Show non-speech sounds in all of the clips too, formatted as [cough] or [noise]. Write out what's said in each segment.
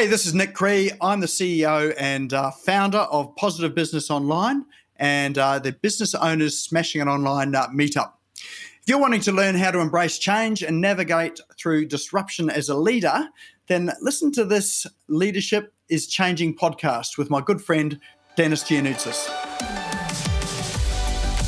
Hey, this is Nick Cree. I'm the CEO and uh, founder of Positive Business Online and uh, the Business Owners Smashing It Online uh, meetup. If you're wanting to learn how to embrace change and navigate through disruption as a leader, then listen to this Leadership is Changing podcast with my good friend, Dennis Giannoutzis.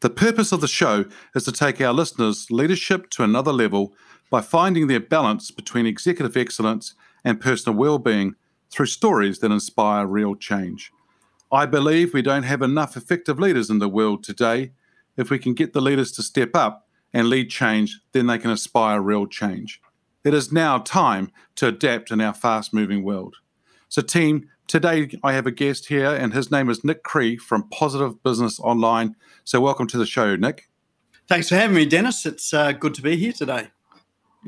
The purpose of the show is to take our listeners' leadership to another level by finding their balance between executive excellence and personal well-being through stories that inspire real change. I believe we don't have enough effective leaders in the world today. If we can get the leaders to step up and lead change, then they can inspire real change. It is now time to adapt in our fast moving world. So, team, today I have a guest here, and his name is Nick Cree from Positive Business Online. So, welcome to the show, Nick. Thanks for having me, Dennis. It's uh, good to be here today.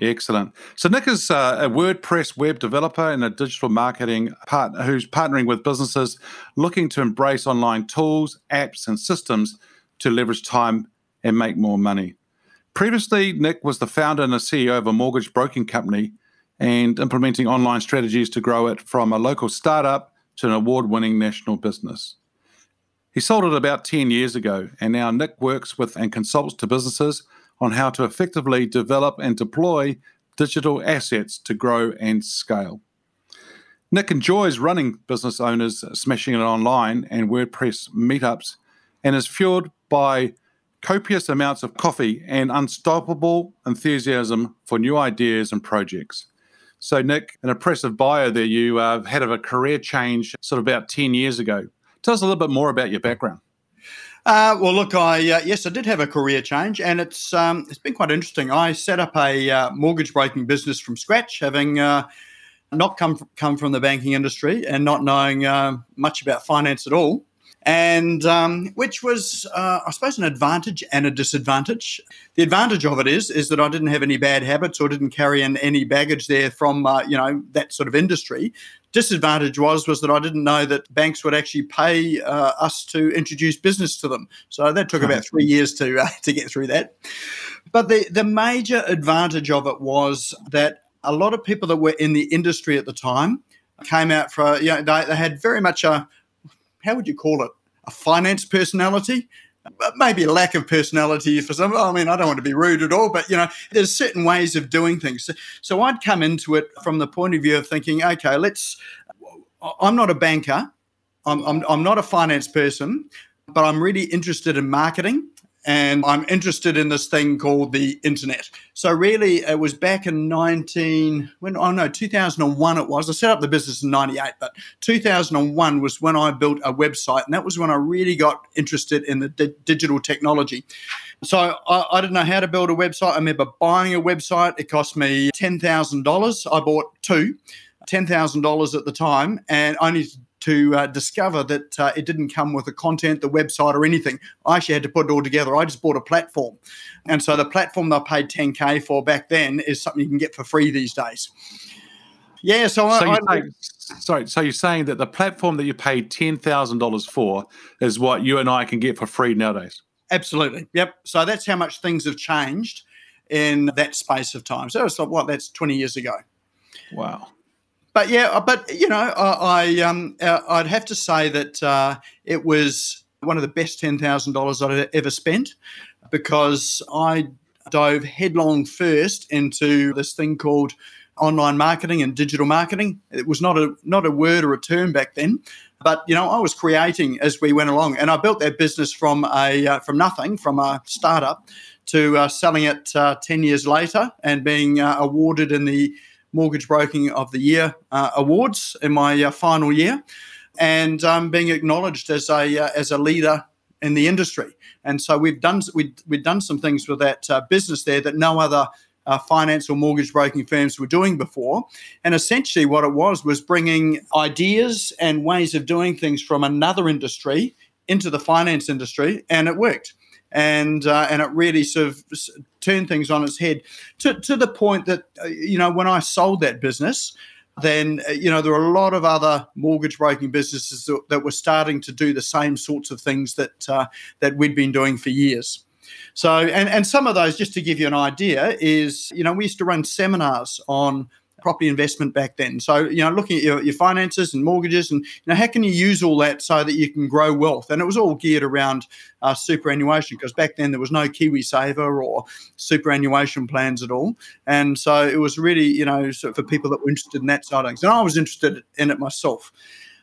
Excellent. So Nick is uh, a WordPress web developer and a digital marketing partner who's partnering with businesses looking to embrace online tools, apps, and systems to leverage time and make more money. Previously, Nick was the founder and the CEO of a mortgage broking company and implementing online strategies to grow it from a local startup to an award winning national business. He sold it about 10 years ago, and now Nick works with and consults to businesses on how to effectively develop and deploy digital assets to grow and scale. Nick enjoys running business owners smashing it online and WordPress meetups and is fueled by copious amounts of coffee and unstoppable enthusiasm for new ideas and projects. So, Nick, an impressive bio there. You uh, had of a career change sort of about 10 years ago. Tell us a little bit more about your background. Uh, well, look, I uh, yes, I did have a career change, and it's um, it's been quite interesting. I set up a uh, mortgage broking business from scratch, having uh, not come come from the banking industry and not knowing uh, much about finance at all and um, which was, uh, I suppose, an advantage and a disadvantage. The advantage of it is is that I didn't have any bad habits or didn't carry in any baggage there from uh, you know that sort of industry. Disadvantage was was that I didn't know that banks would actually pay uh, us to introduce business to them. So that took about three years to uh, [laughs] to get through that. But the the major advantage of it was that a lot of people that were in the industry at the time came out for you know they, they had very much a how would you call it? A finance personality? Maybe a lack of personality for some. I mean, I don't want to be rude at all, but you know, there's certain ways of doing things. So, so I'd come into it from the point of view of thinking, okay, let's. I'm not a banker. I'm, I'm, I'm not a finance person, but I'm really interested in marketing and I'm interested in this thing called the internet. So really, it was back in 19 when oh no 2001 it was. I set up the business in 98, but 2001 was when I built a website, and that was when I really got interested in the di- digital technology. So I, I, didn't know how to build a website. I remember buying a website. It cost me ten thousand dollars. I bought two. $10,000 at the time and I only to uh, discover that uh, it didn't come with the content, the website, or anything. I actually had to put it all together. I just bought a platform. And so the platform that I paid 10K for back then is something you can get for free these days. Yeah, so, so I, I, sorry, so you're saying that the platform that you paid ten thousand dollars for is what you and I can get for free nowadays? Absolutely. Yep. So that's how much things have changed in that space of time. So it's like what that's twenty years ago. Wow but yeah, uh, but you know, I, I um, uh, I'd have to say that uh, it was one of the best ten thousand dollars I'd ever spent because I dove headlong first into this thing called online marketing and digital marketing. It was not a not a word or a term back then, But you know, I was creating as we went along, and I built that business from a uh, from nothing, from a startup, to uh, selling it uh, ten years later and being uh, awarded in the Mortgage Broking of the Year uh, awards in my uh, final year, and um, being acknowledged as a as a leader in the industry. And so we've done we we've done some things with that business there that no other uh, finance or mortgage broking firms were doing before. And essentially, what it was was bringing ideas and ways of doing things from another industry into the finance industry, and it worked. And uh, and it really sort of turned things on its head to, to the point that uh, you know when I sold that business, then uh, you know there were a lot of other mortgage broking businesses that, that were starting to do the same sorts of things that uh, that we'd been doing for years. So, and, and some of those, just to give you an idea, is, you know, we used to run seminars on property investment back then. So, you know, looking at your, your finances and mortgages and, you know, how can you use all that so that you can grow wealth? And it was all geared around uh, superannuation because back then there was no KiwiSaver or superannuation plans at all. And so it was really, you know, sort of for people that were interested in that side of things. And I was interested in it myself.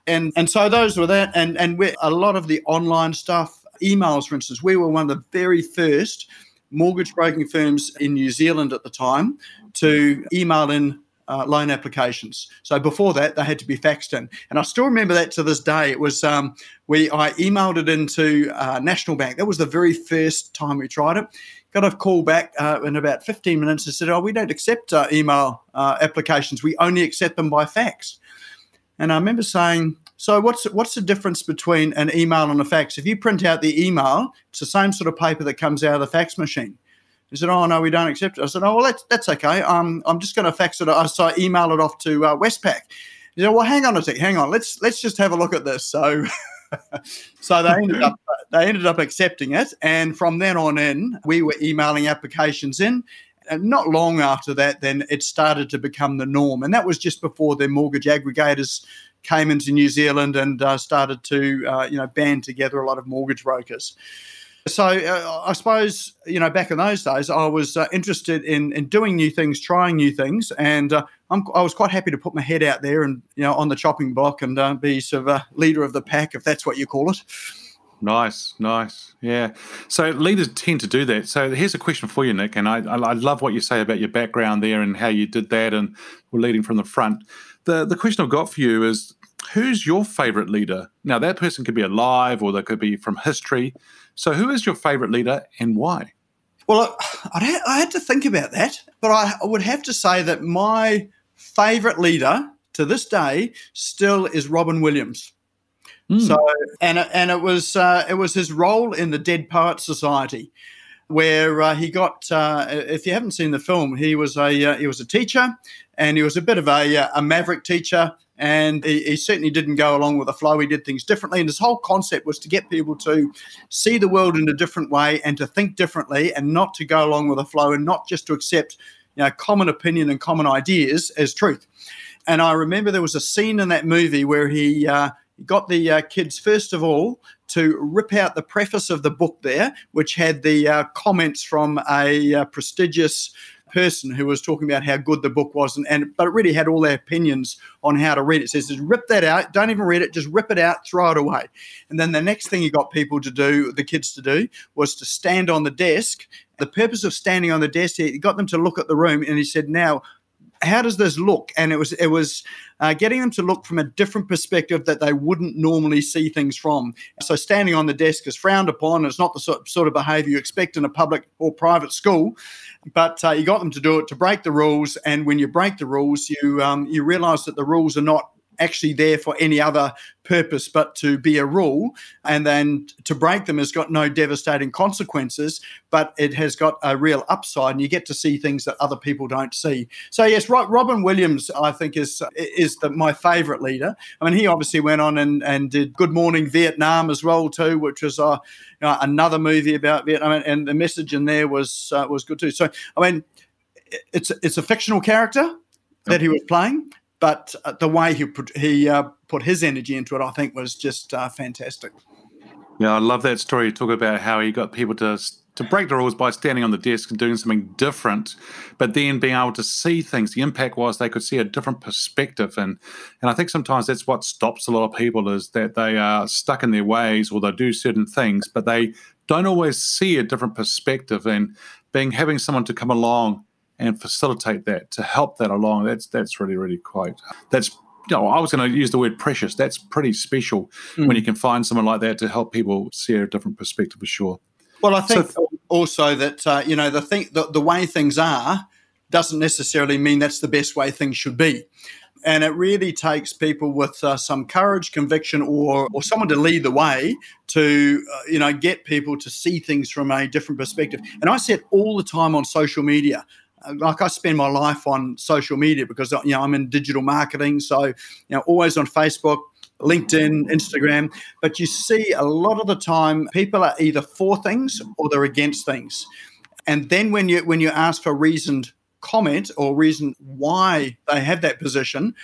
And, and so those were that. And, and we a lot of the online stuff, emails, for instance, we were one of the very first mortgage broking firms in New Zealand at the time to email in uh, loan applications. So before that, they had to be faxed in, and I still remember that to this day. It was um, we I emailed it into uh, National Bank. That was the very first time we tried it. Got a call back uh, in about 15 minutes and said, "Oh, we don't accept uh, email uh, applications. We only accept them by fax." And I remember saying, so what's what's the difference between an email and a fax? If you print out the email, it's the same sort of paper that comes out of the fax machine. He said, "Oh no, we don't accept it." I said, "Oh well, that's that's okay. Um, I'm just going to fax it. So I email it off to uh, Westpac." He said, "Well, hang on a sec. Hang on. Let's let's just have a look at this." So, [laughs] so they ended up they ended up accepting it, and from then on in, we were emailing applications in. And not long after that, then it started to become the norm, and that was just before the mortgage aggregators came into New Zealand and uh, started to uh, you know band together a lot of mortgage brokers. So uh, I suppose you know back in those days I was uh, interested in in doing new things, trying new things, and uh, i was quite happy to put my head out there and you know on the chopping block and uh, be sort of a leader of the pack if that's what you call it. Nice, nice, yeah. So leaders tend to do that. So here's a question for you, Nick, and I, I love what you say about your background there and how you did that and were leading from the front. The the question I've got for you is who's your favorite leader? Now, that person could be alive or they could be from history. So, who is your favorite leader and why? Well, I had to think about that, but I would have to say that my favorite leader to this day still is Robin Williams. Mm. So, and and it was uh, it was his role in the Dead Poet Society, where uh, he got. Uh, if you haven't seen the film, he was a uh, he was a teacher, and he was a bit of a, uh, a maverick teacher and he, he, certainly didn't go along with the flow. He did things differently, and his whole concept was to get people to see the world in a different way and to think differently, and not to go along with the flow, and not just to accept you know common opinion and common ideas as truth. And I remember there was a scene in that movie where he uh, got the uh, kids first of all to rip out the preface of the book there, which had the uh, comments from a uh, prestigious person who was talking about how good the book was, and, and but it really had all their opinions on how to read it. it says, rip that out, don't even read it, just rip it out, throw it away. And then the next thing he got people to do, the kids to do, was to stand on the desk. The purpose of standing on the desk, he got them to look at the room, and he said, now how does this look? And it was it was uh, getting them to look from a different perspective that they wouldn't normally see things from. So standing on the desk is frowned upon. It's not the sort, sort of behaviour you expect in a public or private school. But uh, you got them to do it to break the rules, and when you break the rules, you um, you realise that the rules are not actually there for any other purpose but to be a rule. And then to break them has got no devastating consequences, but it has got a real upside, and you get to see things that other people don't see. So yes, right Robin Williams, I think is is the, my favourite leader. I mean, he obviously went on and, and did Good Morning Vietnam as well too, which was uh, you know, another movie about Vietnam, and the message in there was uh, was good too. So I mean, it's it's a fictional character that he was playing, but uh, the way he put, he uh, put his energy into it, I think, was just uh, fantastic. Yeah, I love that story. You talk about how he got people to to break the rules by standing on the desk and doing something different, but then being able to see things. The impact was they could see a different perspective, and and I think sometimes that's what stops a lot of people is that they are stuck in their ways or they do certain things, but they don't always see a different perspective. And being having someone to come along and facilitate that to help that along, that's that's really really quite that's you know, I was going to use the word precious. That's pretty special mm. when you can find someone like that to help people see a different perspective for sure. Well, I think so, also that uh, you know the thing the, the way things are doesn't necessarily mean that's the best way things should be. And it really takes people with uh, some courage, conviction, or or someone to lead the way to uh, you know get people to see things from a different perspective. And I see it all the time on social media like I spend my life on social media because you know I'm in digital marketing, so you know always on Facebook, LinkedIn, Instagram. But you see a lot of the time people are either for things or they're against things, and then when you when you ask for reasoned comment or reason why they have that position,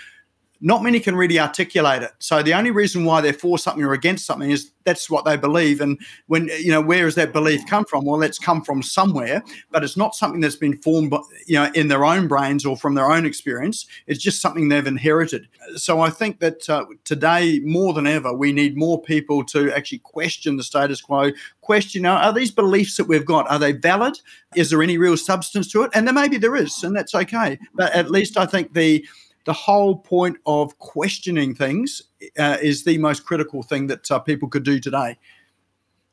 not many can really articulate it. So the only reason why they're for something or against something is that's what they believe. And when you know, where does that belief come from? Well, it's come from somewhere, but it's not something that's been formed, you know, in their own brains or from their own experience. It's just something they've inherited. So I think that uh, today more than ever, we need more people to actually question the status quo. Question: Are these beliefs that we've got are they valid? Is there any real substance to it? And then maybe there is, and that's okay. But at least I think the the whole point of questioning things uh, is the most critical thing that uh, people could do today.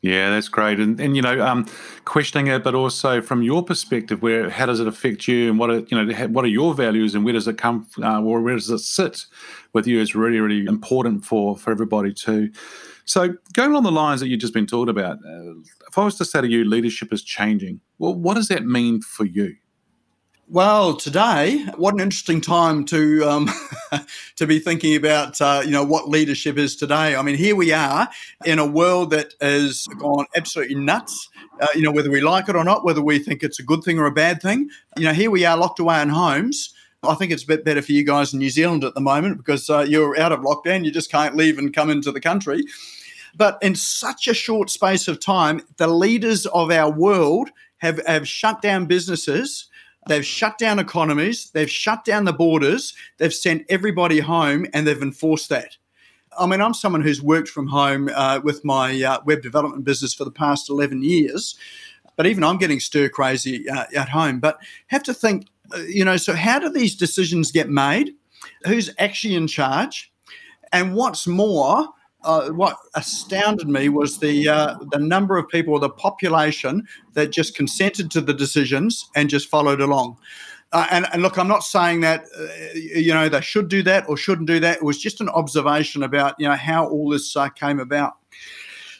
Yeah, that's great, and and you know, um, questioning it, but also from your perspective, where how does it affect you, and what are you know, what are your values, and where does it come, uh, or where does it sit with you? Is really really important for for everybody too. So, going along the lines that you've just been talking about, uh, if I was to say to you, leadership is changing. Well, what does that mean for you? Well, today, what an interesting time to um, [laughs] to be thinking about, uh, you know, what leadership is today. I mean, here we are in a world that has gone absolutely nuts. Uh, you know, whether we like it or not, whether we think it's a good thing or a bad thing. You know, here we are locked away in homes. I think it's a bit better for you guys in New Zealand at the moment because uh, you're out of lockdown. You just can't leave and come into the country. But in such a short space of time, the leaders of our world have, have shut down businesses They've shut down economies, they've shut down the borders, they've sent everybody home, and they've enforced that. I mean, I'm someone who's worked from home uh, with my uh, web development business for the past 11 years, but even I'm getting stir crazy uh, at home. But have to think, uh, you know, so how do these decisions get made? Who's actually in charge? And what's more, uh, what astounded me was the uh, the number of people, the population that just consented to the decisions and just followed along. Uh, and, and, look, I'm not saying that uh, you know they should do that or shouldn't do that. It was just an observation about you know how all this uh, came about.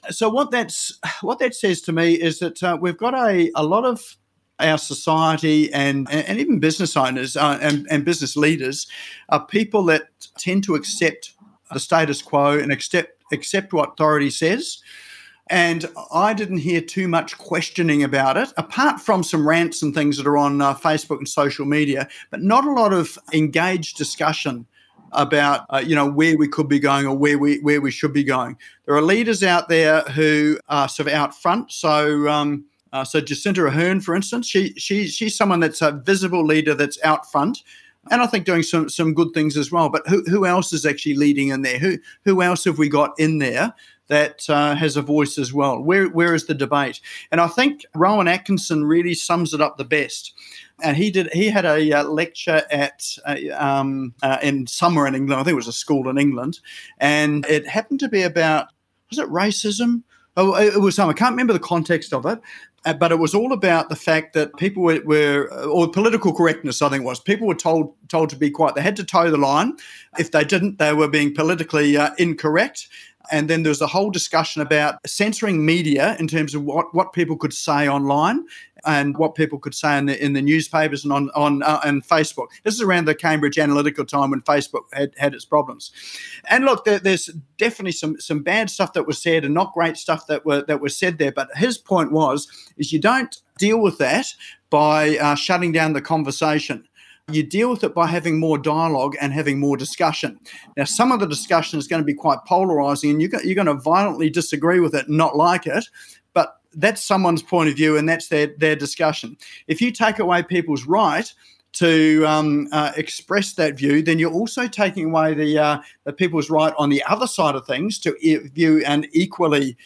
So what that's what that says to me is that uh, we've got a, a lot of our society and, and even business owners and, and business leaders are people that tend to accept the status quo and accept accept what authority says. And I didn't hear too much questioning about it, apart from some rants and things that are on uh, Facebook and social media, but not a lot of engaged discussion about uh, you know where we could be going or where we where we should be going. There are leaders out there who are sort of out front. So um, uh, so Jacinda Ardern, for instance, she she she's someone that's a visible leader that's out front and I think doing some some good things as well. But who who else is actually leading in there? Who who else have we got in there that uh, has a voice as well? Where where is the debate? And I think Rowan Atkinson really sums it up the best. And he did. He had a uh, lecture at uh, um, uh, in somewhere in England. I think it was a school in England, and it happened to be about was it racism? Oh, it was some. I can't remember the context of it, but it was all about the fact that people were, were, uh, or political correctness, I think it was. People were told told to be quiet. They had to toe the line. If they didn't, they were being politically uh, incorrect. And then there was a whole discussion about censoring media in terms of what, what people could say online and what people could say in the, in the newspapers and on on uh, and Facebook. This is around the Cambridge Analytica time when Facebook had, had its problems. And look, there, there's definitely some some bad stuff that was said and not great stuff that were that was said there. But his point was is you don't deal with that by uh, shutting down the conversation. you deal with it by having more dialogue and having more discussion. Now, some of the discussion is going to be quite polarizing and you're, going to violently disagree with it, not like it, that's someone's point of view and that's their, their discussion. If you take away people's right, to um, uh, express that view, then you're also taking away the, uh, the people's right on the other side of things to e- view an equally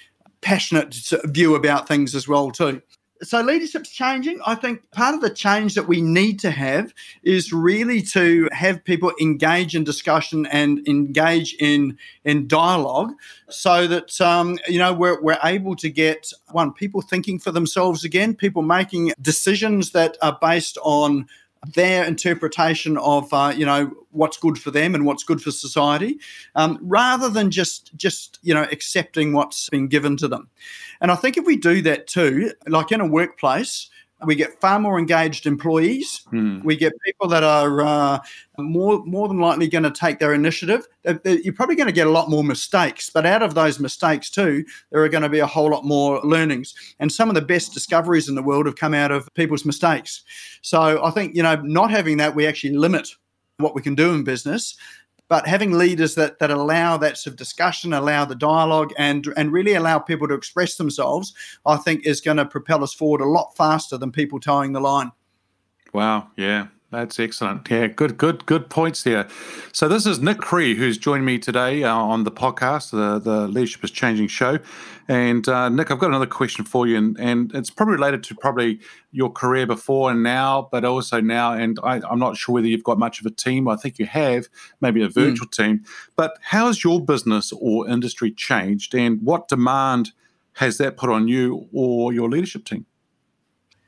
passionate view about things as well too so leadership's changing. I think part of the change that we need to have is really to have people engage in discussion and engage in in dialogue, so that um, you know we're we're able to get one people thinking for themselves again, people making decisions that are based on their interpretation of uh, you know what's good for them and what's good for society, um, rather than just just you know accepting what's been given to them. And I think if we do that too, like in a workplace, we get far more engaged employees. Mm. We get people that are uh, more more than likely going to take their initiative. You're probably going to get a lot more mistakes, but out of those mistakes too, there are going to be a whole lot more learnings. And some of the best discoveries in the world have come out of people's mistakes. So I think you know, not having that, we actually limit what we can do in business but having leaders that that allow that sort of discussion, allow the dialogue, and and really allow people to express themselves, I think is going to propel us forward a lot faster than people toeing the line. Wow, yeah, that's excellent. Yeah, good, good, good points there. So this is Nick Cree who's joined me today uh, on the podcast, the the Leadership is Changing show. And uh, Nick, I've got another question for you, and, and it's probably related to probably your career before and now, but also now. And I, am not sure whether you've got much of a team. I think you have, maybe a hmm. virtual mm. team. But how has your business or industry changed, and what demand has that put on you or your leadership team?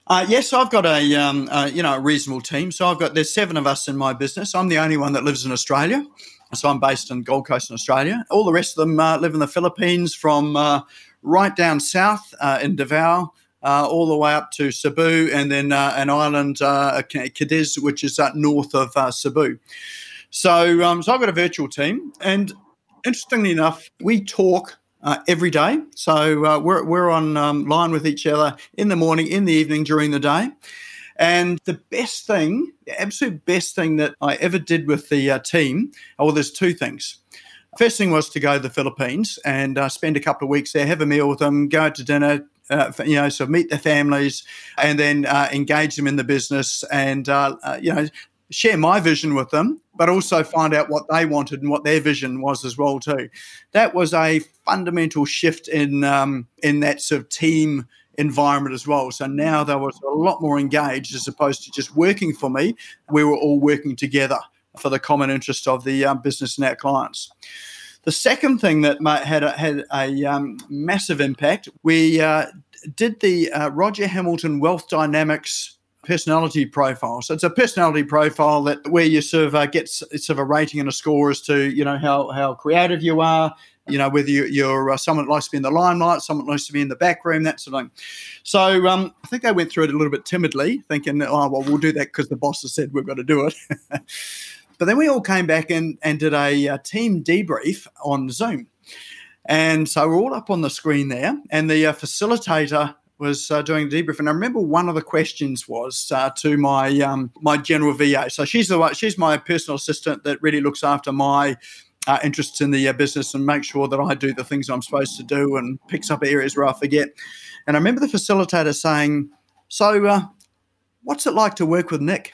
Uh, yes, I've got a um, uh, you know a reasonable team. So I've got there's seven of us in my business. I'm the only one that lives in Australia. So I'm based in Gold Coast in Australia. All the rest of them uh, live in the Philippines, from uh, right down south uh, in Davao. Uh, all the way up to Cebu, and then an island, Cadiz, which is north of Cebu. So, um, so I've got a virtual team, and interestingly enough, we talk uh, every day. So uh, we're, we're on um, line with each other in the morning, in the evening, during the day. And the best thing, the absolute best thing that I ever did with the uh, team, well, there's two things. First thing was to go to the Philippines and uh, spend a couple of weeks there, have a meal with them, go out to dinner, uh, you know, so meet their families and then uh, engage them in the business and, uh, uh, you know, share my vision with them, but also find out what they wanted and what their vision was as well too. That was a fundamental shift in um, in that sort of team environment as well. So now they was a lot more engaged as opposed to just working for me. We were all working together for the common interest of the um, business and our clients. The second thing that had a, had a um, massive impact, we uh, did the uh, Roger Hamilton Wealth Dynamics personality profile. So it's a personality profile that where you sort of uh, get sort of a rating and a score as to you know how how creative you are. You know whether you, are uh, someone that likes to be in the limelight, someone that likes to be in the back room, that sort of thing. So um, I think they went through it a little bit timidly, thinking, "Oh well, we'll do that because the boss has said we've got to do it." [laughs] but then we all came back and, and did a, a team debrief on Zoom. And so we're all up on the screen there, and the uh, facilitator was uh, doing a debrief, and I remember one of the questions was uh, to my um, my general VA. So she's the she's my personal assistant that really looks after my uh, interests in the uh, business and makes sure that I do the things I'm supposed to do and picks up areas where I forget. And I remember the facilitator saying, "So, uh, what's it like to work with Nick?"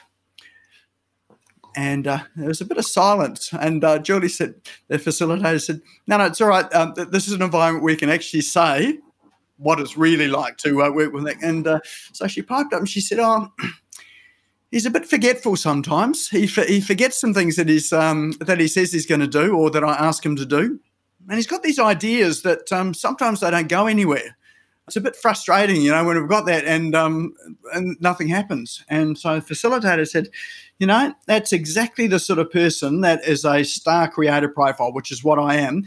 And uh, there was a bit of silence. And uh, Julie said, the facilitator said, No, no, it's all right. Um, this is an environment where you can actually say what it's really like to uh, work with Nick. And uh, so she piped up and she said, "Oh." [clears throat] He's a bit forgetful sometimes. He, he forgets some things that he's um, that he says he's going to do, or that I ask him to do, and he's got these ideas that um, sometimes they don't go anywhere. It's a bit frustrating, you know, when we've got that and um, and nothing happens. And so the facilitator said, you know, that's exactly the sort of person that is a star creator profile, which is what I am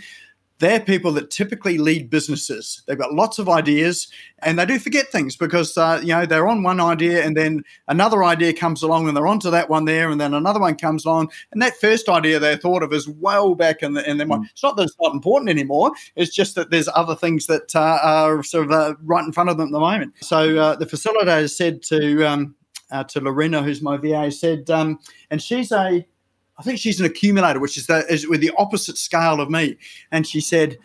they're people that typically lead businesses. They've got lots of ideas and they do forget things because, uh, you know, they're on one idea and then another idea comes along and they're onto that one there and then another one comes along. And that first idea they thought of is well back in, the, in their mind. Mm. It's not that it's not important anymore. It's just that there's other things that uh, are sort of uh, right in front of them at the moment. So uh, the facilitator said to, um, uh, to Lorena, who's my VA, said, um, and she's a, I think she's an accumulator, which is, the, is with the opposite scale of me. And she said,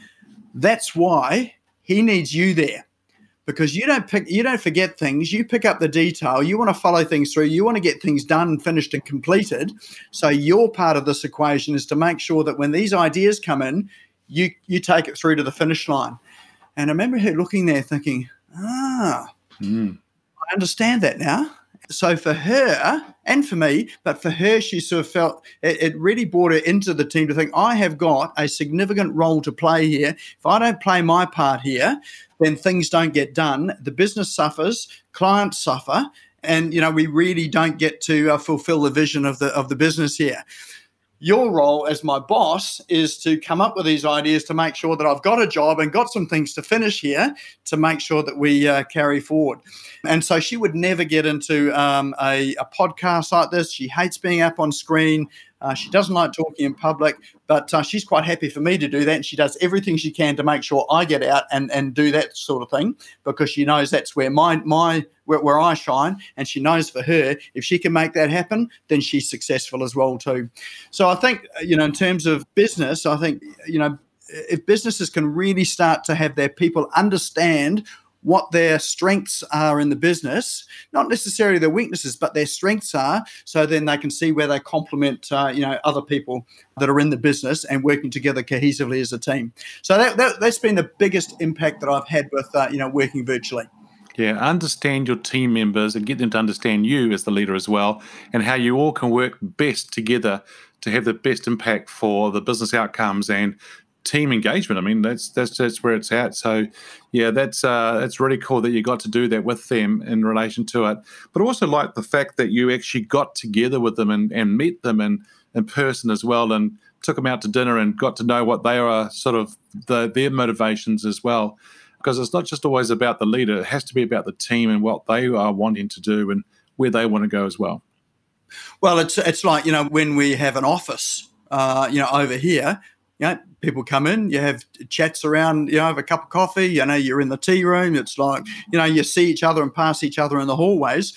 that's why he needs you there. Because you don't pick you don't forget things. You pick up the detail. You want to follow things through. You want to get things done finished and completed. So your part of this equation is to make sure that when these ideas come in you you take it through to the finish line. And i remember her looking there thinking ah mm. i understand that now so for her and for me, but for her, she sort of felt it, it, really brought her into the team to think, I have got a significant role to play here. If I don't play my part here, then things don't get done. The business suffers, clients suffer, and you know we really don't get to uh, fulfill the vision of the of the business here your role as my boss is to come up with these ideas to make sure that I've got a job and got some things to finish here to make sure that we uh, carry forward. And so she would never get into um, a, a, podcast like this. She hates being up on screen. Uh, she doesn't like talking in public, but uh, she's quite happy for me to do that. And she does everything she can to make sure I get out and, and do that sort of thing because she knows that's where my my where, where I shine. And she knows for her, if she can make that happen, then she's successful as well too. So I think you know, in terms of business, I think you know, if businesses can really start to have their people understand what their strengths are in the business, not necessarily their weaknesses, but their strengths are, so then they can see where they complement, uh, you know, other people that are in the business and working together cohesively as a team. So that, that has been the biggest impact that I've had with, uh, you know, working virtually. Yeah, understand your team members and get them to understand you as the leader as well, and how you all can work best together to have the best impact for the business outcomes and team engagement. I mean, that's that's that's where it's at. So, yeah, that's uh, that's really cool that you got to do that with them in relation to it. But also like the fact that you actually got together with them and, and met them in in person as well, and took them out to dinner and got to know what they are sort of the, their motivations as well. Because it's not just always about the leader; it has to be about the team and what they are wanting to do and where they want to go as well. Well, it's it's like you know when we have an office, uh, you know, over here, you know, people come in, you have chats around, you know, have a cup of coffee, you know, you're in the tea room. It's like, you know, you see each other and pass each other in the hallways.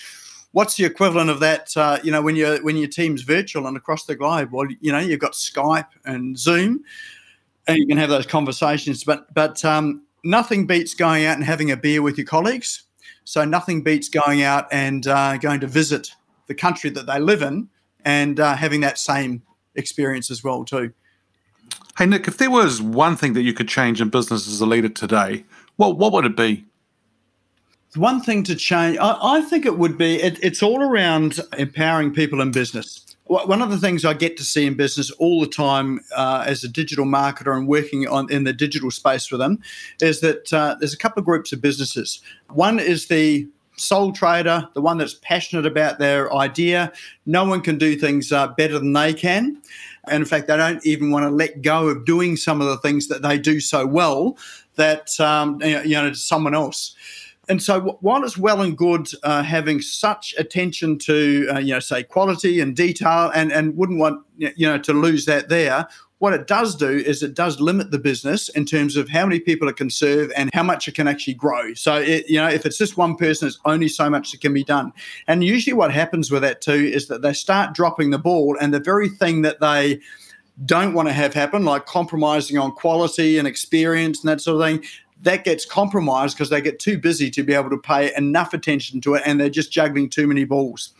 What's the equivalent of that? Uh, you know, when you when your team's virtual and across the globe, well, you know, you've got Skype and Zoom, and you can have those conversations. But but um, nothing beats going out and having a beer with your colleagues. So nothing beats going out and uh, going to visit the country that they live in and uh, having that same experience as well too. Hey, Nick, if there was one thing that you could change in business as a leader today, what, what would it be? One thing to change, I, I think it would be it, it's all around empowering people in business. One of the things I get to see in business all the time uh, as a digital marketer and working on in the digital space with them is that uh, there's a couple of groups of businesses. One is the sole trader, the one that's passionate about their idea. No one can do things uh, better than they can. And in fact, they don't even want to let go of doing some of the things that they do so well that, um, you know, to someone else. And so, while it's well and good uh, having such attention to, uh, you know, say quality and detail, and and wouldn't want you know to lose that there, what it does do is it does limit the business in terms of how many people it can serve and how much it can actually grow. So, it, you know, if it's just one person, it's only so much that can be done. And usually, what happens with that too is that they start dropping the ball, and the very thing that they don't want to have happen, like compromising on quality and experience and that sort of thing, that gets compromised because they get too busy to be able to pay enough attention to it and they're just juggling too many balls.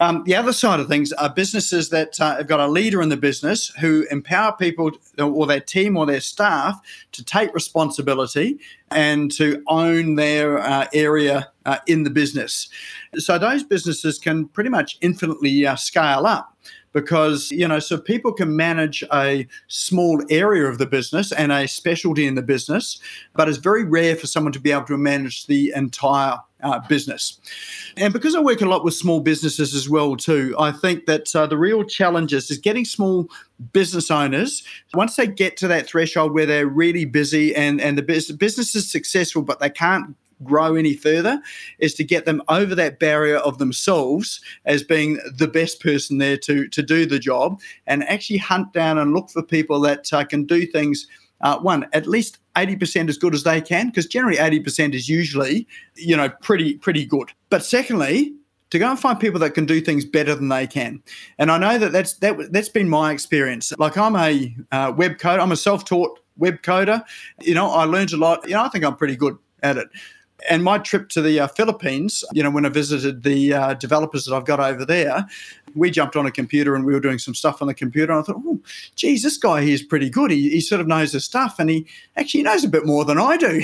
Um, the other side of things are businesses that uh, have got a leader in the business who empower people or their team or their staff to take responsibility and to own their uh, area uh, in the business. So those businesses can pretty much infinitely uh, scale up because you know so people can manage a small area of the business and a specialty in the business but it's very rare for someone to be able to manage the entire uh, business. And because I work a lot with small businesses as well too, I think that uh, the real challenge is, getting small business owners once they get to that threshold where they're really busy and and the business is successful, but they can't grow any further is to get them over that barrier of themselves as being the best person there to to do the job and actually hunt down and look for people that uh, can do things uh, one at least 80% as good as they can because generally 80% is usually you know pretty pretty good but secondly to go and find people that can do things better than they can. And I know that that's that that's been my experience. Like I'm a uh, web coder, I'm a self-taught web coder. You know, I learned a lot. You know, I think I'm pretty good at it. And my trip to the uh, Philippines, you know, when I visited the uh, developers that I've got over there, we jumped on a computer and we were doing some stuff on the computer. And I thought, oh, geez, this guy here is pretty good. He, he sort of knows his stuff and he actually knows a bit more than I do.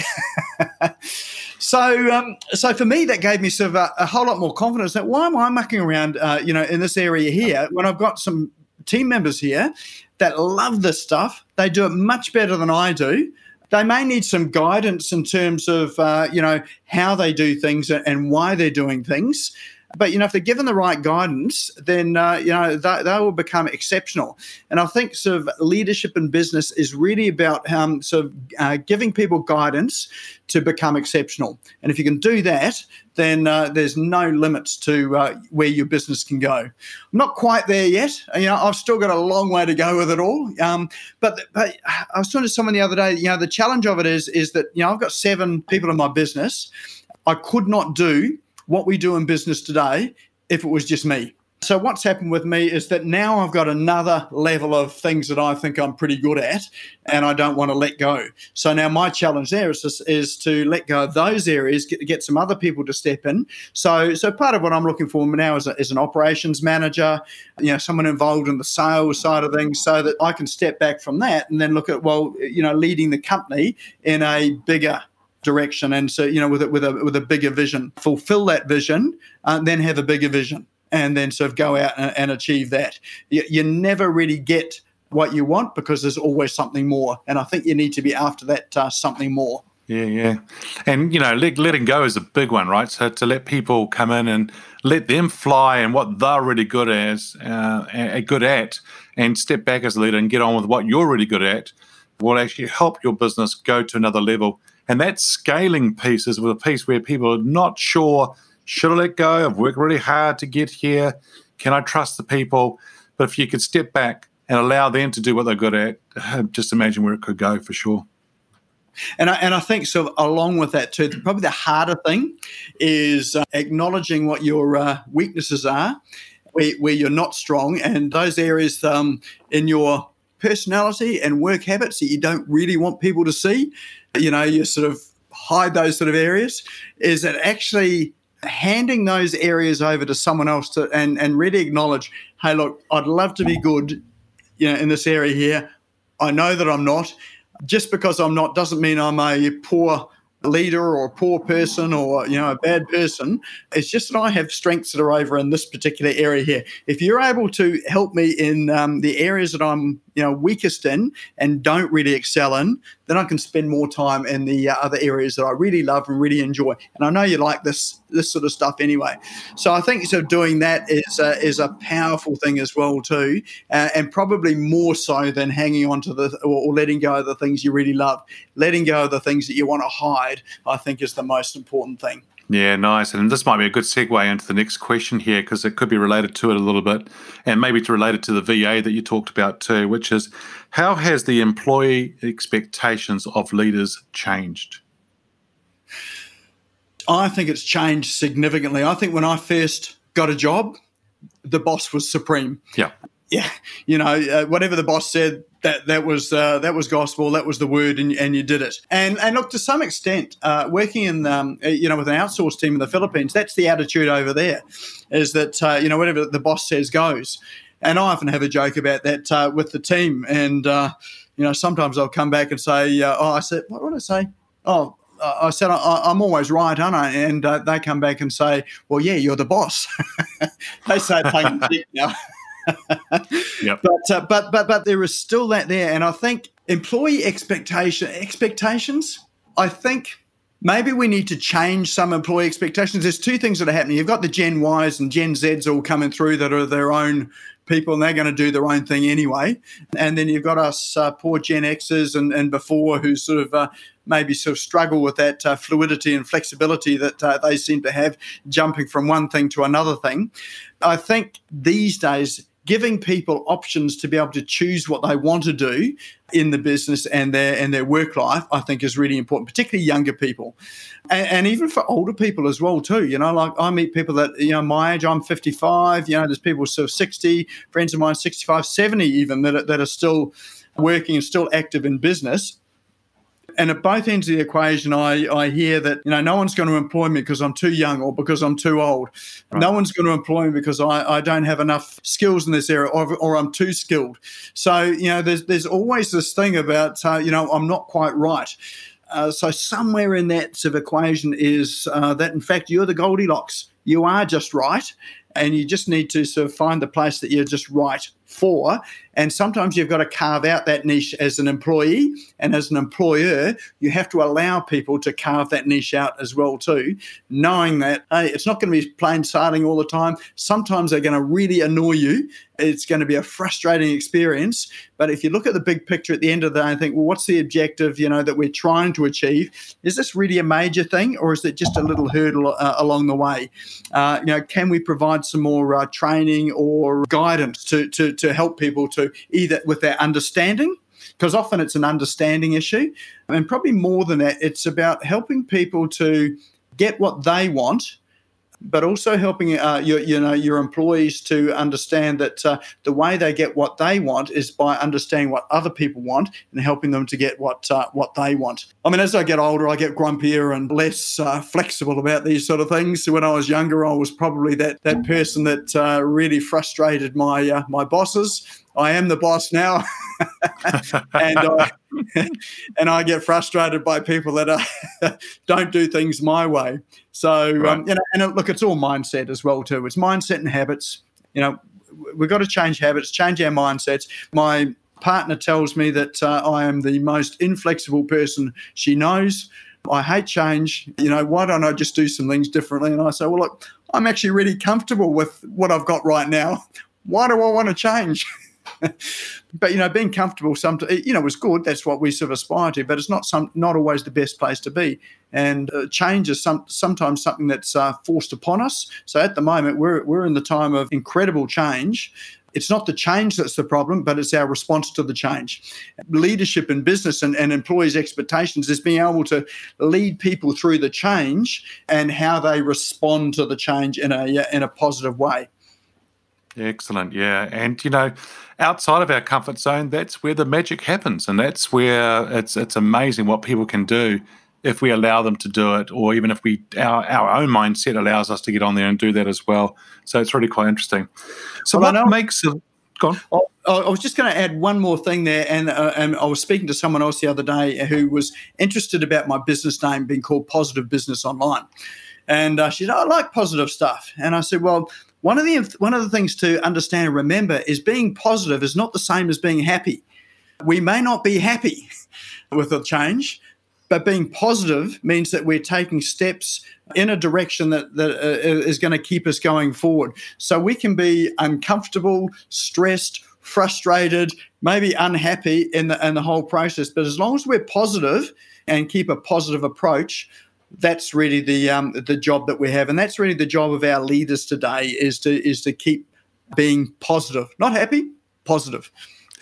[laughs] so, um, so for me, that gave me sort of a, a, whole lot more confidence that why am I mucking around, uh, you know, in this area here when I've got some team members here that love this stuff. They do it much better than I do they may need some guidance in terms of uh, you know how they do things and why they're doing things but you know if they're given the right guidance then uh, you know they, they, will become exceptional. And i think sort of leadership in business is really about um, sort of uh, giving people guidance to become exceptional. And if you can do that then uh, there's no limits to uh, where your business can go. I'm not quite there yet. You know i've still got a long way to go with it all. Um, but, but i was talking to someone the other day you know the challenge of it is is that you know i've got seven people in my business. I could not do what we do in business today if it was just me. So what's happened with me is that now I've got another level of things that I think I'm pretty good at, and I don't want to let go. So now my challenge there is to, is to let go of those areas, get, get some other people to step in. So so part of what I'm looking for now is, a, is an operations manager, you know, someone involved in the sales side of things, so that I can step back from that and then look at well, you know, leading the company in a bigger direction and so you know with a, with a with a bigger vision. Fulfill that vision uh, then have a bigger vision and then sort of go out and, and achieve that. You, you, never really get what you want because there's always something more and i think you need to be after that uh, something more. Yeah yeah. And you know let, letting go is a big one right? So to let people come in and let them fly and what they're really good as uh, good at and step back as a leader and get on with what you're really good at will actually help your business go to another level and that scaling piece is a piece where people are not sure should I let go? I've worked really hard to get here. Can I trust the people? But if you could step back and allow them to do what they're good at, just imagine where it could go for sure. And I, and I think so. Along with that too, probably the harder thing is uh, acknowledging what your uh, weaknesses are, where, where, you're not strong, and those areas um, in your personality and work habits that you don't really want people to see you know, you sort of hide those sort of areas, is that actually handing those areas over to someone else to and, and really acknowledge, hey, look, I'd love to be good, you know, in this area here. I know that I'm not. Just because I'm not doesn't mean I'm a poor leader or a poor person or you know a bad person it's just that i have strengths that are over in this particular area here if you're able to help me in um, the areas that i'm you know weakest in and don't really excel in then i can spend more time in the uh, other areas that i really love and really enjoy. And i know you like this this sort of stuff anyway. So i think so doing that is uh, is a powerful thing as well too uh, and probably more so than hanging on to the or, or letting go of the things you really love. Letting go of the things that you want to hide I think is the most important thing. Yeah, nice. And this might be a good segue into the next question here because it could be related to it a little bit and maybe it's related to the VA that you talked about too, which is how has the employee expectations of leaders changed? I think it's changed significantly. I think when I first got a job, the boss was supreme. Yeah. Yeah. You know, uh, whatever the boss said, that that was uh, that was gospel. That was the word, and, and you did it. And and look, to some extent, uh, working in um, uh, you know with an outsourced team in the Philippines, that's the attitude over there, is that uh, you know whatever the boss says goes. And I often have a joke about that uh, with the team, and uh, you know sometimes I'll come back and say, "Oh, I said what did I say? Oh, I said I, am always right, aren't I? And uh, they come back and say, "Well, yeah, you're the boss." [laughs] they say tongue in cheek now. Yep. But uh, but but but there is still that there, and I think employee expectation expectations. I think maybe we need to change some employee expectations. There's two things that are happening. You've got the Gen Ys and Gen Zs all coming through that are their own people and they're going to do their own thing anyway. And then you've got us uh, poor Gen Xers and, and before who sort of uh, maybe sort of struggle with that uh, fluidity and flexibility that uh, they seem to have, jumping from one thing to another thing. I think these days giving people options to be able to choose what they want to do in the business and their and their work life, I think is really important, particularly younger people, and, and, even for older people as well too. You know, like I meet people that you know my age, I'm 55. You know, there's people sort of 60, friends of mine 65, 70 even that are, that are still working and still active in business and at both ends of the equation, I, I hear that, you know, no one's going to employ me because I'm too young or because I'm too old. Right. No one's going to employ me because I, I don't have enough skills in this area or, or I'm too skilled. So, you know, there's, there's always this thing about, uh, you know, I'm not quite right. Uh, so somewhere in that sort of equation is uh, that in fact you're the Goldilocks. You are just right, and you just need to sort of find the place that you're just right for. And sometimes you've got to carve out that niche as an employee and as an employer, you have to allow people to carve that niche out as well too, knowing that hey, it's not going to be plain sailing all the time. Sometimes they're going to really annoy you. It's going to be a frustrating experience. But if you look at the big picture at the end of the day and think, well, what's the objective, you know, that we're trying to achieve? Is this really a major thing, or is it just a little hurdle uh, along the way? Uh, you know, can we provide some more uh, training or guidance to, to to help people to either with their understanding because often it's an understanding issue. And probably more than that, it's about helping people to get what they want but also helping uh, your you know your employees to understand that uh, the way they get what they want is by understanding what other people want and helping them to get what uh, what they want. I mean, as I get older, I get grumpier and less uh, flexible about these sort of things. When I was younger, I was probably that that person that uh, really frustrated my uh, my bosses. I am the boss now, [laughs] and I, [laughs] and I get frustrated by people that [laughs] don't do things my way. So, um, right. um, you know, and look, it's all mindset as well too. It's mindset and habits. You know, we've got to change habits, change our mindsets. My partner tells me that uh, I am the most inflexible person she knows. I hate change. You know, why don't I just do some things differently? And I say, well, look, I'm actually really comfortable with what I've got right now. Why do I want to change? [laughs] but you know, being comfortable, some you know, was good. That's what we sort of aspire to. But it's not some not always the best place to be. And uh, change is some sometimes something that's uh, forced upon us. So at the moment, we're we're in the time of incredible change. It's not the change that's the problem, but it's our response to the change. Leadership in business and, and employees' expectations is being able to lead people through the change and how they respond to the change in a in a positive way. Excellent. Yeah. And, you know, outside of our comfort zone, that's where the magic happens. And that's where it's, it's amazing what people can do if we allow them to do it, or even if we our, our own mindset allows us to get on there and do that as well. So it's really quite interesting. So well, what makes it? Go on. Oh, I was just going to add one more thing there, and, uh, and I was speaking to someone else the other day who was interested about my business name being called Positive Business Online, and uh, she said, "I like positive stuff," and I said, "Well, one of the one of the things to understand and remember is being positive is not the same as being happy. We may not be happy [laughs] with a change, but being positive means that we're taking steps in a direction that, that uh, is going to keep us going forward. So we can be uncomfortable, stressed, frustrated, maybe unhappy in the, in the whole process. But as long as we're positive and keep a positive approach, that's really the um, the job that we have, and that's really the job of our leaders today is to is to keep being positive, not happy, positive.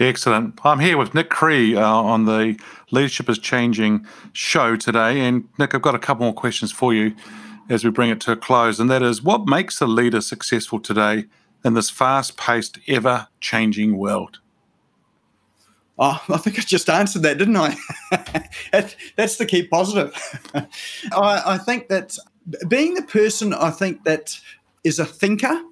Excellent. I'm here with Nick Cree uh, on the Leadership is Changing show today. And Nick, I've got a couple more questions for you as we bring it to a close. And that is what makes a leader successful today in this fast paced, ever changing world? Oh, I think I just answered that, didn't I? [laughs] that's to keep positive. [laughs] I, I think that being the person I think that is a thinker,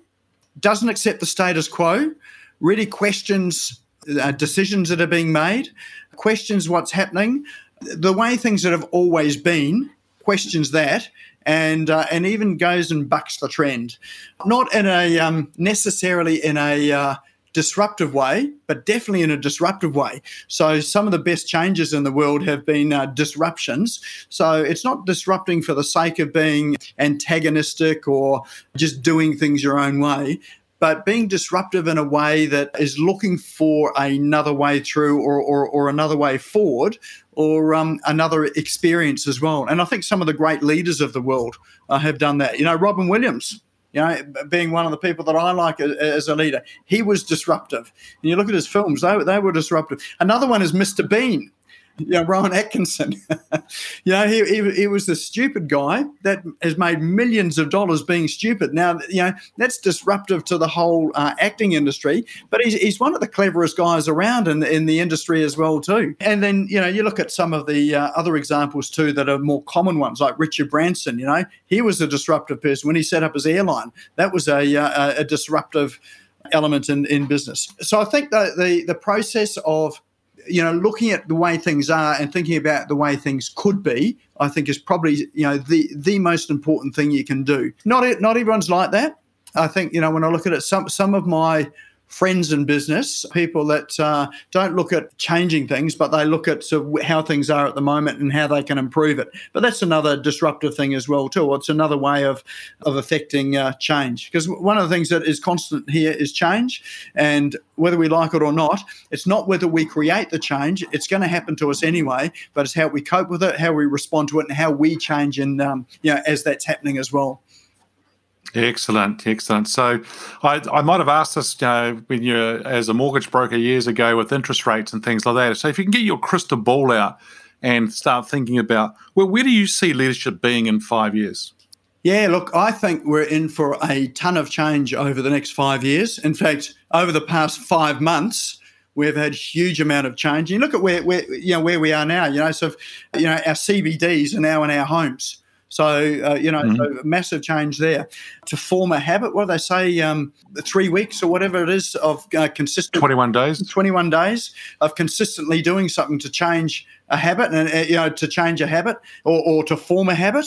doesn't accept the status quo, really questions uh, decisions that are being made, questions what's happening, the way things that have always been, questions that, and uh, and even goes and bucks the trend, not in a um, necessarily in a uh, disruptive way, but definitely in a disruptive way. So some of the best changes in the world have been uh, disruptions. So it's not disrupting for the sake of being antagonistic or just doing things your own way. But being disruptive in a way that is looking for another way through or, or, or another way forward or um, another experience as well. And I think some of the great leaders of the world uh, have done that. You know, Robin Williams, you know, being one of the people that I like as a leader. He was disruptive. And you look at his films, they, they were disruptive. Another one is Mr. Bean know, Rowan Atkinson. [laughs] you know, he, he, he, was the stupid guy that has made millions of dollars being stupid. Now, you know, that's disruptive to the whole uh, acting industry, but he's, he's one of the cleverest guys around in, in the industry as well, too. And then, you know, you look at some of the uh, other examples, too, that are more common ones, like Richard Branson, you know, he was a disruptive person when he set up his airline. That was a, uh, a disruptive element in, in business. So I think that the, the process of you know, looking at the way things are and thinking about the way things could be, I think is probably you know the the most important thing you can do. Not not everyone's like that. I think you know when I look at it, some some of my friends in business, people that uh, don't look at changing things, but they look at sort of how things are at the moment and how they can improve it. But that's another disruptive thing as well too. It's another way of of affecting uh, change because one of the things that is constant here is change, and whether we like it or not, it's not whether we create the change. It's going to happen to us anyway, but it's how we cope with it, how we respond to it, and how we change and um, you know as that's happening as well. Excellent, excellent. So, I, I might have asked this you know, when you're as a mortgage broker years ago with interest rates and things like that. So, if you can get your crystal ball out and start thinking about, well, where do you see leadership being in five years? Yeah, look, I think we're in for a ton of change over the next five years. In fact, over the past five months, we've had huge amount of change. You look at where, where you know where we are now. You know, so you know our CBDs are now in our homes. So, uh, you know, mm-hmm. so massive change there. To form a habit, what do they say, um, three weeks or whatever it is of uh, consistent 21 days 21 days of consistently doing something to change a habit and uh, you know to change a habit or, or to form a habit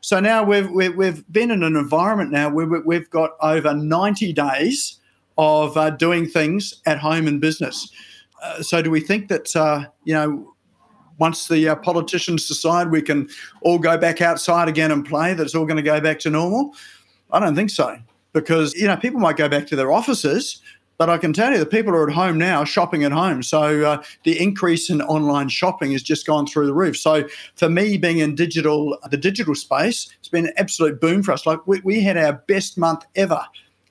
so now we've, we've, we've been in an environment now where we've got over 90 days of uh, doing things at home and business uh, so do we think that uh, you know once the uh, politicians decide we can all go back outside again and play, that's all going to go back to normal? I don't think so. Because, you know, people might go back to their offices, but I can tell you the people are at home now, shopping at home. So uh, the increase in online shopping has just gone through the roof. So for me, being in digital, the digital space, it's been an absolute boom for us. Like we, we had our best month ever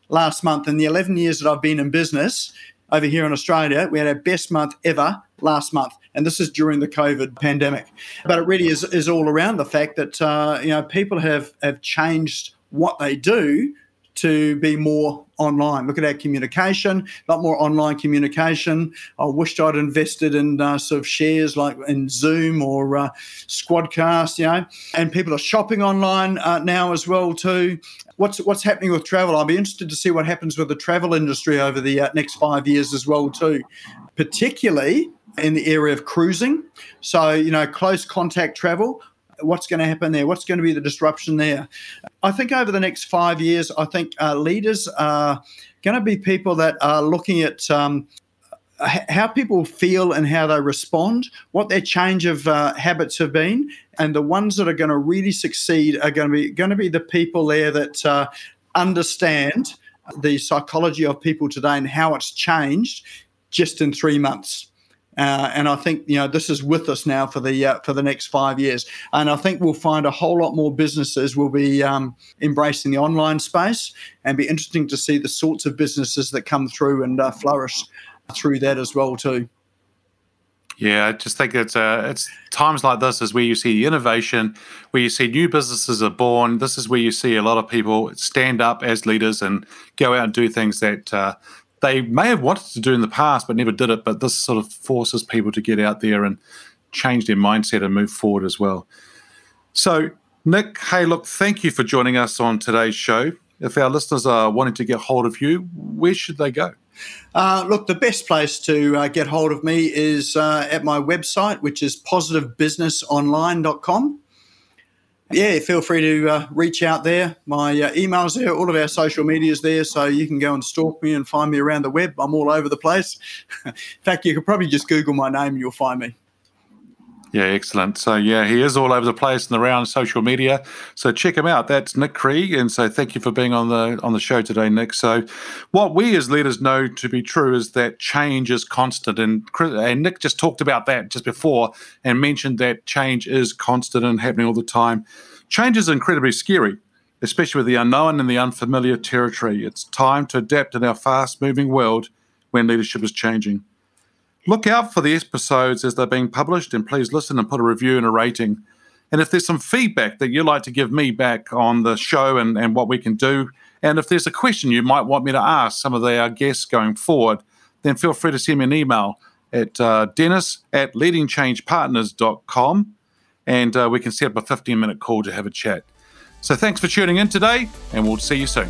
last month in the 11 years that I've been in business over here in Australia. We had our best month ever last month, and this is during the COVID pandemic. But it really is, is all around the fact that uh, you know people have have changed what they do to be more online. Look at our communication, a lot more online communication. I wished I'd invested in uh, sort of shares like in Zoom or uh, Squadcast, you know. And people are shopping online uh, now as well too. What's what's happening with travel? I'll be interested to see what happens with the travel industry over the uh, next five years as well too, particularly in the area of cruising. So, you know, close contact travel. What's going to happen there? What's going to be the disruption there? I think over the next five years, I think uh, leaders are going to be people that are looking at um, how people feel and how they respond, what their change of uh, habits have been, and the ones that are going to really succeed are going to be going to be the people there that uh, understand the psychology of people today and how it's changed just in three months. Uh, and I think you know this is with us now for the uh, for the next five years. And I think we'll find a whole lot more businesses will be um, embracing the online space, and be interesting to see the sorts of businesses that come through and uh, flourish through that as well too. Yeah, I just think it's uh, it's times like this is where you see the innovation, where you see new businesses are born. This is where you see a lot of people stand up as leaders and go out and do things that uh, they may have wanted to do in the past but never did it. But this sort of forces people to get out there and change their mindset and move forward as well. So, Nick, hey, look, thank you for joining us on today's show. If our listeners are wanting to get hold of you, where should they go? Uh, look, the best place to uh, get hold of me is uh, at my website, which is positivebusinessonline.com yeah, feel free to uh, reach out there. My uh, email's there, all of our social media's there, so you can go and stalk me and find me around the web. I'm all over the place. [laughs] In fact, you could probably just Google my name and you'll find me. Yeah, excellent. So yeah, he is all over the place and around social media. So check him out. That's Nick Cree, and so thank you for being on the on the show today, Nick. So what we as leaders know to be true is that change is constant, and and Nick just talked about that just before and mentioned that change is constant and happening all the time. Change is incredibly scary. especially with the unknown and the unfamiliar territory. It's time to adapt in our fast moving world when leadership is changing. Look out for the episodes as they're being published and please listen and put a review and a rating. And if there's some feedback that you'd like to give me back on the show and, and what we can do, and if there's a question you might want me to ask some of the, our guests going forward, then feel free to send me an email at uh, dennis at leadingchangepartners.com and uh, we can set up a 15 minute call to have a chat. So thanks for tuning in today, and we'll see you soon.